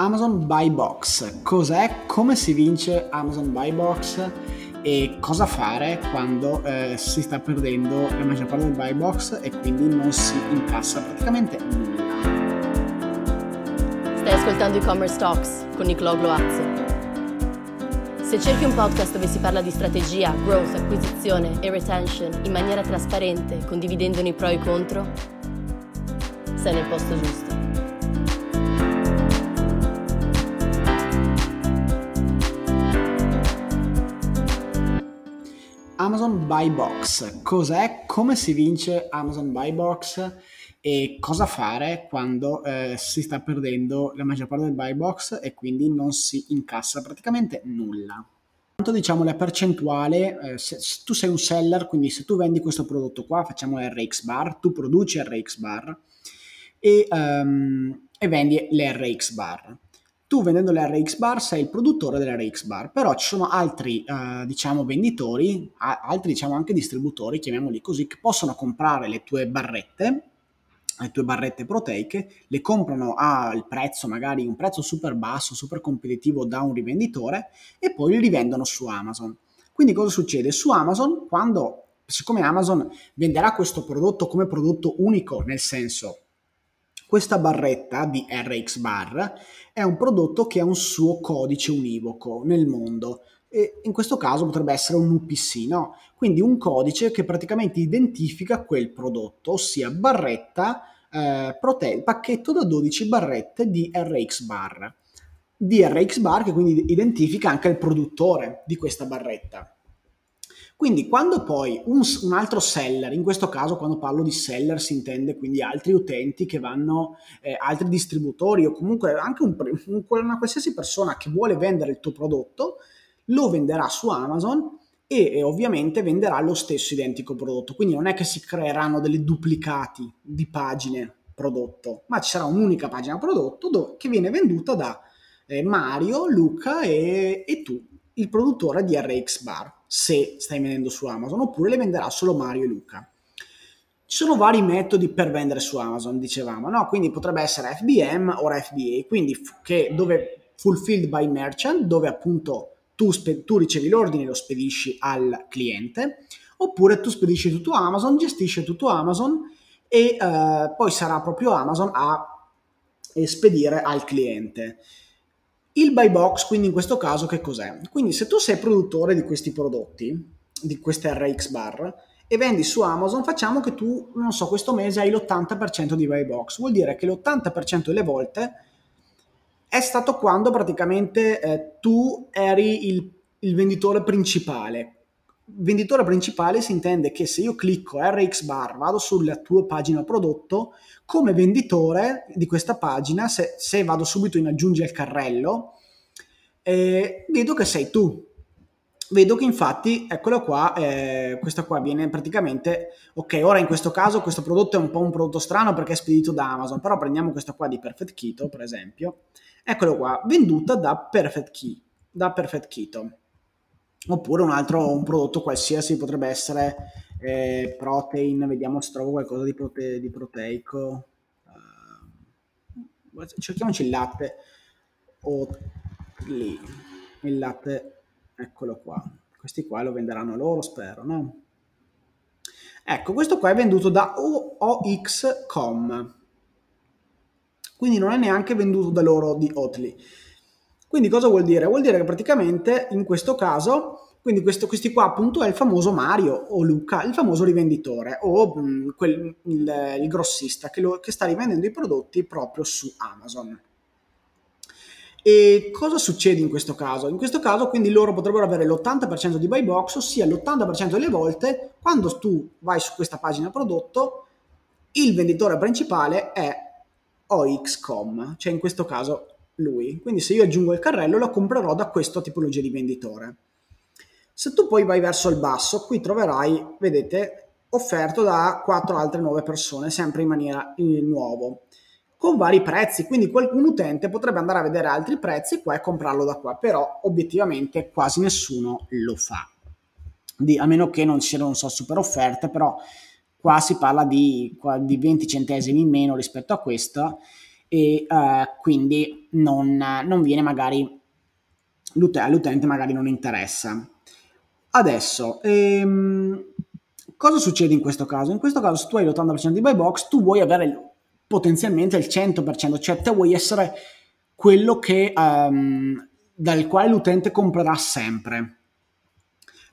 Amazon Buy Box. Cos'è? Come si vince Amazon Buy Box? E cosa fare quando eh, si sta perdendo la maggior parte del buy box e quindi non si incassa praticamente nulla. Stai ascoltando e-commerce talks con Nicolò Gloazzo. Se cerchi un podcast dove si parla di strategia, growth, acquisizione e retention in maniera trasparente, condividendone i pro e i contro, sei nel posto giusto. Amazon Buy Box. Cos'è? Come si vince Amazon Buy Box? E cosa fare quando eh, si sta perdendo la maggior parte del buy box e quindi non si incassa praticamente nulla. Tanto diciamo la percentuale, eh, se, se, tu sei un seller, quindi se tu vendi questo prodotto qua, facciamo RX bar, tu produci RX bar e, um, e vendi l'RX bar tu vendendo l'RX bar sei il produttore dell'RX bar, però ci sono altri eh, diciamo venditori, a- altri diciamo anche distributori, chiamiamoli così, che possono comprare le tue barrette, le tue barrette proteiche, le comprano al prezzo magari un prezzo super basso, super competitivo da un rivenditore e poi li rivendono su Amazon. Quindi cosa succede? Su Amazon quando siccome Amazon venderà questo prodotto come prodotto unico, nel senso questa barretta di RX Bar è un prodotto che ha un suo codice univoco nel mondo e in questo caso potrebbe essere un UPC, no? Quindi un codice che praticamente identifica quel prodotto, ossia barretta eh, prote- pacchetto da 12 barrette di RX Bar. Di RX Bar che quindi identifica anche il produttore di questa barretta. Quindi quando poi un, un, altro seller, in questo caso quando parlo di seller si intende quindi altri utenti che vanno, eh, altri distributori o comunque anche un, un, una qualsiasi persona che vuole vendere il tuo prodotto, lo venderà su Amazon e, e ovviamente venderà lo stesso identico prodotto. Quindi non è che si creeranno delle duplicati di pagine prodotto, ma ci sarà un'unica pagina prodotto dove, che viene venduta da eh, Mario, Luca e, e tu, il produttore di RX Bar se stai vendendo su Amazon, oppure le venderà solo Mario e Luca. Ci sono vari metodi per vendere su Amazon, dicevamo, no? Quindi potrebbe essere FBM o FBA, quindi che, dove fulfilled by merchant, dove appunto tu, spe- tu ricevi l'ordine e lo spedisci al cliente, oppure tu spedisci tutto Amazon, gestisci tutto Amazon e eh, poi sarà proprio Amazon a spedire al cliente. Il buy box, quindi in questo caso, che cos'è? Quindi se tu sei produttore di questi prodotti, di queste RX bar, e vendi su Amazon, facciamo che tu, non so, questo mese hai l'80% di buy box. Vuol dire che l'80% delle volte è stato quando praticamente eh, tu eri il, il venditore principale. Venditore principale si intende che se io clicco RX bar, vado sulla tua pagina prodotto, come venditore di questa pagina, se, se vado subito in aggiungi al carrello, eh, vedo che sei tu. Vedo che infatti, eccolo qua, eh, questa qua viene praticamente, ok, ora in questo caso questo prodotto è un po' un prodotto strano perché è spedito da Amazon, però prendiamo questa qua di Perfect Keto, per esempio, eccolo qua, venduta da Perfect Key, da Perfect Keto. Oppure un altro, un prodotto qualsiasi, potrebbe essere eh, protein, vediamo se trovo qualcosa di, prote- di proteico. Uh, cerchiamoci il latte o lì. Il latte, eccolo qua. Questi qua lo venderanno loro, spero, no? Ecco, questo qua è venduto da OXCOM. Quindi non è neanche venduto da loro di Oatly. Quindi cosa vuol dire? Vuol dire che praticamente in questo caso quindi questo, questi qua appunto è il famoso Mario o Luca, il famoso rivenditore o mh, mm, quel, il, il, grossista che, lo, che sta rivendendo i prodotti proprio su Amazon. E cosa succede in questo caso? In questo caso quindi loro potrebbero avere l'80% di buy box, ossia l'80% delle volte quando tu vai su questa pagina prodotto, il venditore principale è OXCOM, cioè in questo caso lui. Quindi se io aggiungo il carrello lo comprerò da questa tipologia di venditore. Se tu poi vai verso il basso, qui troverai, vedete, offerto da quattro altre nuove persone, sempre in maniera in nuovo, con vari prezzi. Quindi qualcun utente potrebbe andare a vedere altri prezzi qua e comprarlo da qua, però obiettivamente quasi nessuno lo fa. Di, a meno che non siano, non so, super offerte, però qua si parla di, di 20 centesimi in meno rispetto a questo e uh, quindi non, non, viene magari all'utente magari non interessa. Adesso, ehm, cosa succede in questo caso? In questo caso se tu hai l'80% di buy box, tu vuoi avere potenzialmente il 100%, cioè te vuoi essere quello che, um, dal quale l'utente comprerà sempre.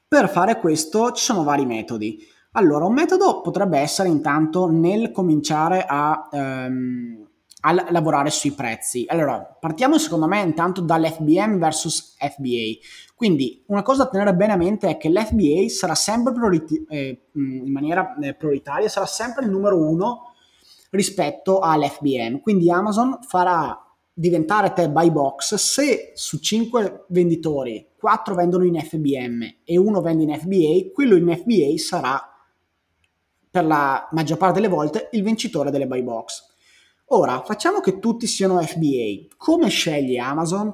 Per fare questo ci sono vari metodi. Allora, un metodo potrebbe essere intanto nel cominciare a, um, a lavorare sui prezzi. Allora, partiamo secondo me intanto dall'FBM versus FBA. Quindi una cosa da tenere bene a mente è che l'FBA sarà sempre prioriti- eh, in maniera eh, prioritaria, sarà sempre il numero uno rispetto all'FBM. Quindi Amazon farà diventare te buy box se su 5 venditori 4 vendono in FBM e uno vende in FBA, quello in FBA sarà per la maggior parte delle volte il vincitore delle buy box. Ora, facciamo che tutti siano FBA. Come sceglie Amazon?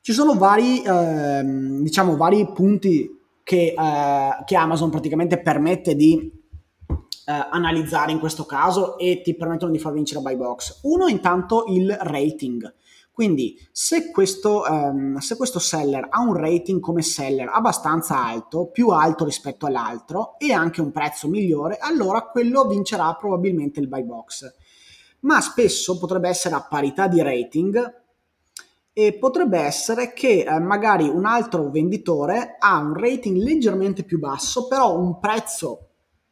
Ci sono vari, ehm, diciamo, vari punti che, eh, che Amazon praticamente permette di eh, analizzare in questo caso e ti permettono di far vincere buy box. Uno intanto il rating. Quindi se questo, um, se questo, seller ha un rating come seller abbastanza alto, più alto rispetto all'altro e anche un prezzo migliore, allora quello vincerà probabilmente il buy box. Ma spesso potrebbe essere a parità di rating e potrebbe essere che eh, magari un altro venditore ha un rating leggermente più basso, però un prezzo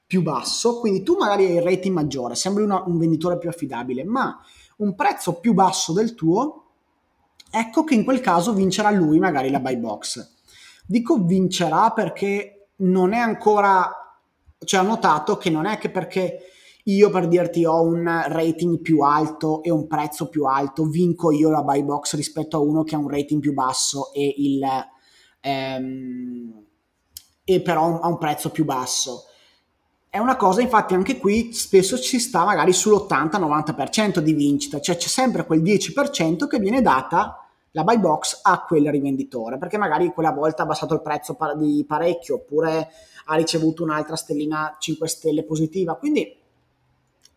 più basso, quindi tu magari hai il rating maggiore, sembri una, un venditore più affidabile, ma un prezzo più basso del tuo, ecco che in quel caso vincerà lui magari la buy box. Dico vincerà perché non è ancora, cioè ho notato che non è che perché io per dirti ho un rating più alto e un prezzo più alto, vinco io la buy box rispetto a uno che ha un rating più basso e, il, ehm, e però ha un prezzo più basso. È una cosa, infatti, anche qui spesso ci sta magari sull'80-90% di vincita, cioè c'è sempre quel 10% che viene data la buy box a quel rivenditore, perché magari quella volta ha abbassato il prezzo di parecchio, oppure ha ricevuto un'altra stellina 5 stelle positiva, quindi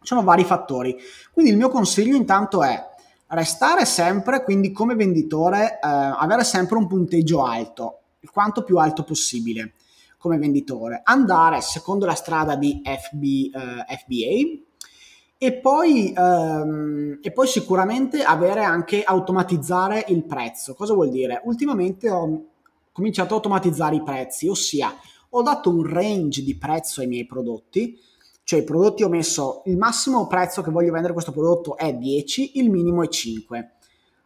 ci sono vari fattori. Quindi il mio consiglio intanto è restare sempre, quindi come venditore, eh, avere sempre un punteggio alto, il quanto più alto possibile come venditore, andare secondo la strada di FB, eh, FBA e poi, ehm, e poi sicuramente avere anche automatizzare il prezzo. Cosa vuol dire? Ultimamente ho cominciato a automatizzare i prezzi, ossia ho dato un range di prezzo ai miei prodotti, cioè i prodotti ho messo il massimo prezzo che voglio vendere questo prodotto è 10, il minimo è 5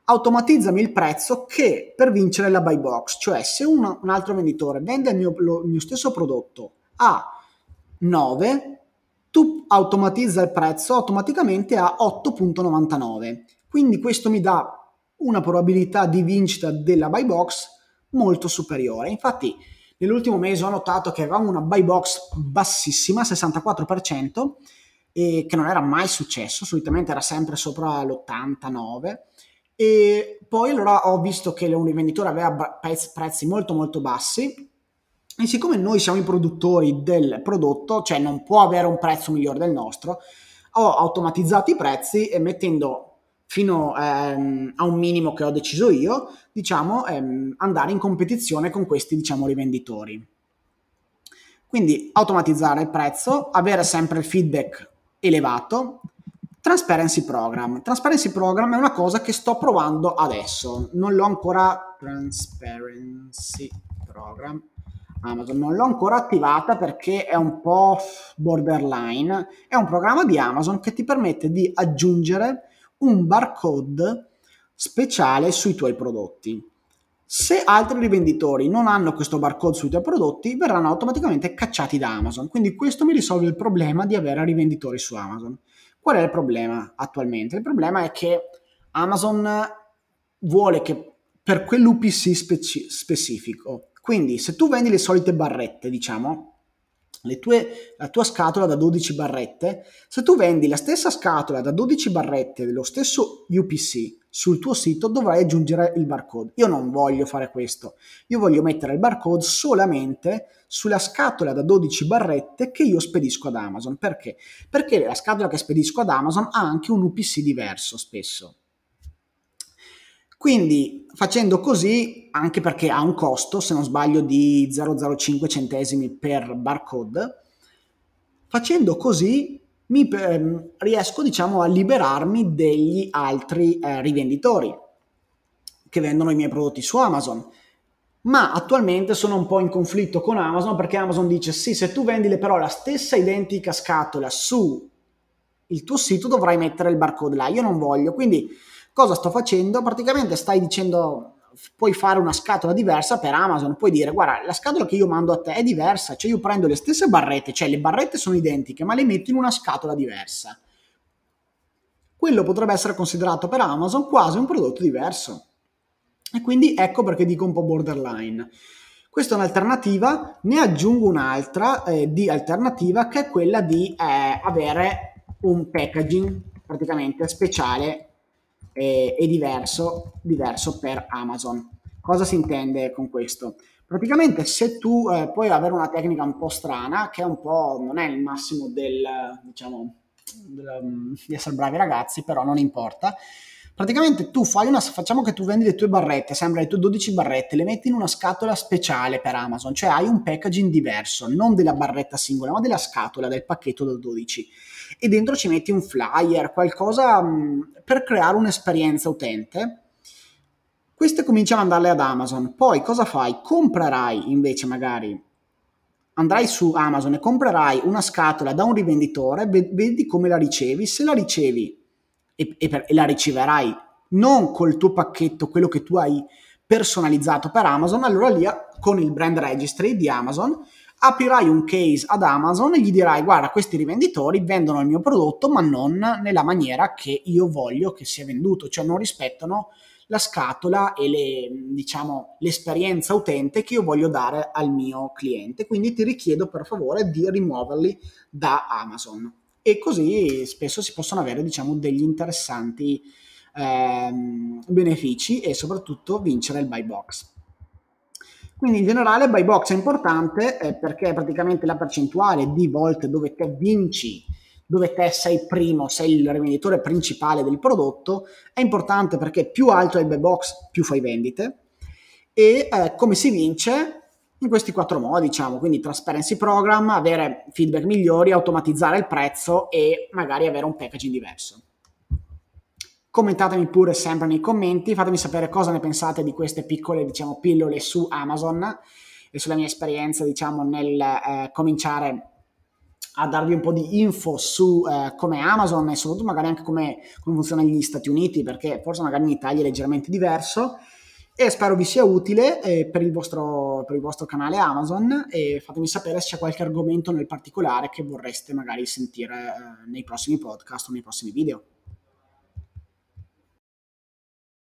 automatizzami il prezzo che per vincere la buy box, cioè se un, un altro venditore vende il mio, lo, il mio, stesso prodotto a 9, tu automatizza il prezzo automaticamente a 8.99. Quindi questo mi dà una probabilità di vincita della buy box molto superiore. Infatti nell'ultimo mese ho notato che avevamo una buy box bassissima, 64%, e che non era mai successo, solitamente era sempre sopra l'89 e poi allora ho visto che un rivenditore aveva prezzi molto molto bassi e siccome noi siamo i produttori del prodotto, cioè non può avere un prezzo migliore del nostro, ho automatizzato i prezzi e mettendo fino ehm, a un minimo che ho deciso io, diciamo, ehm, andare in competizione con questi, diciamo, rivenditori. Quindi automatizzare il prezzo, avere sempre il feedback elevato Transparency Program. Transparency Program è una cosa che sto provando adesso. Non l'ho ancora. Transparency Program. Amazon non l'ho ancora attivata perché è un po' borderline. È un programma di Amazon che ti permette di aggiungere un barcode speciale sui tuoi prodotti. Se altri rivenditori non hanno questo barcode sui tuoi prodotti, verranno automaticamente cacciati da Amazon. Quindi questo mi risolve il problema di avere rivenditori su Amazon. Qual è il problema attualmente? Il problema è che Amazon vuole che per quell'UPC speci- specifico, quindi se tu vendi le solite barrette, diciamo, tue, la tua scatola da 12 barrette, se tu vendi la stessa scatola da 12 barrette dello stesso UPC sul tuo sito dovrai aggiungere il barcode. Io non voglio fare questo, io voglio mettere il barcode solamente sulla scatola da 12 barrette che io spedisco ad Amazon. Perché? Perché la scatola che spedisco ad Amazon ha anche un UPC diverso spesso. Quindi facendo così, anche perché ha un costo, se non sbaglio, di 0,05 centesimi per barcode, facendo così mi, eh, riesco diciamo a liberarmi degli altri eh, rivenditori che vendono i miei prodotti su Amazon. Ma attualmente sono un po' in conflitto con Amazon perché Amazon dice sì, se tu vendi però la stessa identica scatola su il tuo sito dovrai mettere il barcode là. Io non voglio, quindi Cosa sto facendo? Praticamente stai dicendo puoi fare una scatola diversa per Amazon, puoi dire guarda la scatola che io mando a te è diversa, cioè io prendo le stesse barrette, cioè le barrette sono identiche ma le metto in una scatola diversa. Quello potrebbe essere considerato per Amazon quasi un prodotto diverso. E quindi ecco perché dico un po' borderline. Questa è un'alternativa, ne aggiungo un'altra eh, di alternativa che è quella di eh, avere un packaging praticamente speciale e, e diverso, diverso per Amazon. Cosa si intende con questo? Praticamente se tu eh, puoi avere una tecnica un po' strana, che è un po', non è il massimo del, diciamo, del, mm, di essere bravi ragazzi, però non importa. Praticamente tu fai una, facciamo che tu vendi le tue barrette, sembra le tue 12 barrette, le metti in una scatola speciale per Amazon, cioè hai un packaging diverso, non della barretta singola, ma della scatola, del pacchetto da 12 e dentro ci metti un flyer, qualcosa mh, mm, per creare un'esperienza utente. Queste cominciano ad andarle ad Amazon. Poi cosa fai? Comprerai invece magari andrai su Amazon e comprerai una scatola da un rivenditore, vedi come la ricevi, se la ricevi e, e, per, e, la riceverai non col tuo pacchetto, quello che tu hai personalizzato per Amazon, allora lì con il brand registry di Amazon aprirai un case ad Amazon e gli dirai guarda questi rivenditori vendono il mio prodotto ma non nella maniera che io voglio che sia venduto, cioè non rispettano la scatola e le, diciamo, l'esperienza utente che io voglio dare al mio cliente. Quindi ti richiedo per favore di rimuoverli da Amazon. E così spesso si possono avere diciamo, degli interessanti ehm, benefici e soprattutto vincere il buy box. Quindi in generale buy box è importante eh, perché praticamente la percentuale di volte dove te vinci, dove te sei primo, sei il rivenditore principale del prodotto, è importante perché più alto è il buy box, più fai vendite. E eh, come si vince? In questi quattro modi, diciamo, quindi transparency program, avere feedback migliori, automatizzare il prezzo e magari avere un packaging diverso. Commentatemi pure sempre nei commenti, fatemi sapere cosa ne pensate di queste piccole, diciamo, pillole su Amazon e sulla mia esperienza, diciamo, nel eh, cominciare a darvi un po' di info su eh, come Amazon e soprattutto magari anche come, come funziona negli Stati Uniti, perché forse magari in Italia è leggermente diverso e spero vi sia utile eh, per, il vostro, per, il vostro, canale Amazon e fatemi sapere se c'è qualche argomento nel particolare che vorreste magari sentire eh, nei prossimi podcast o nei prossimi video.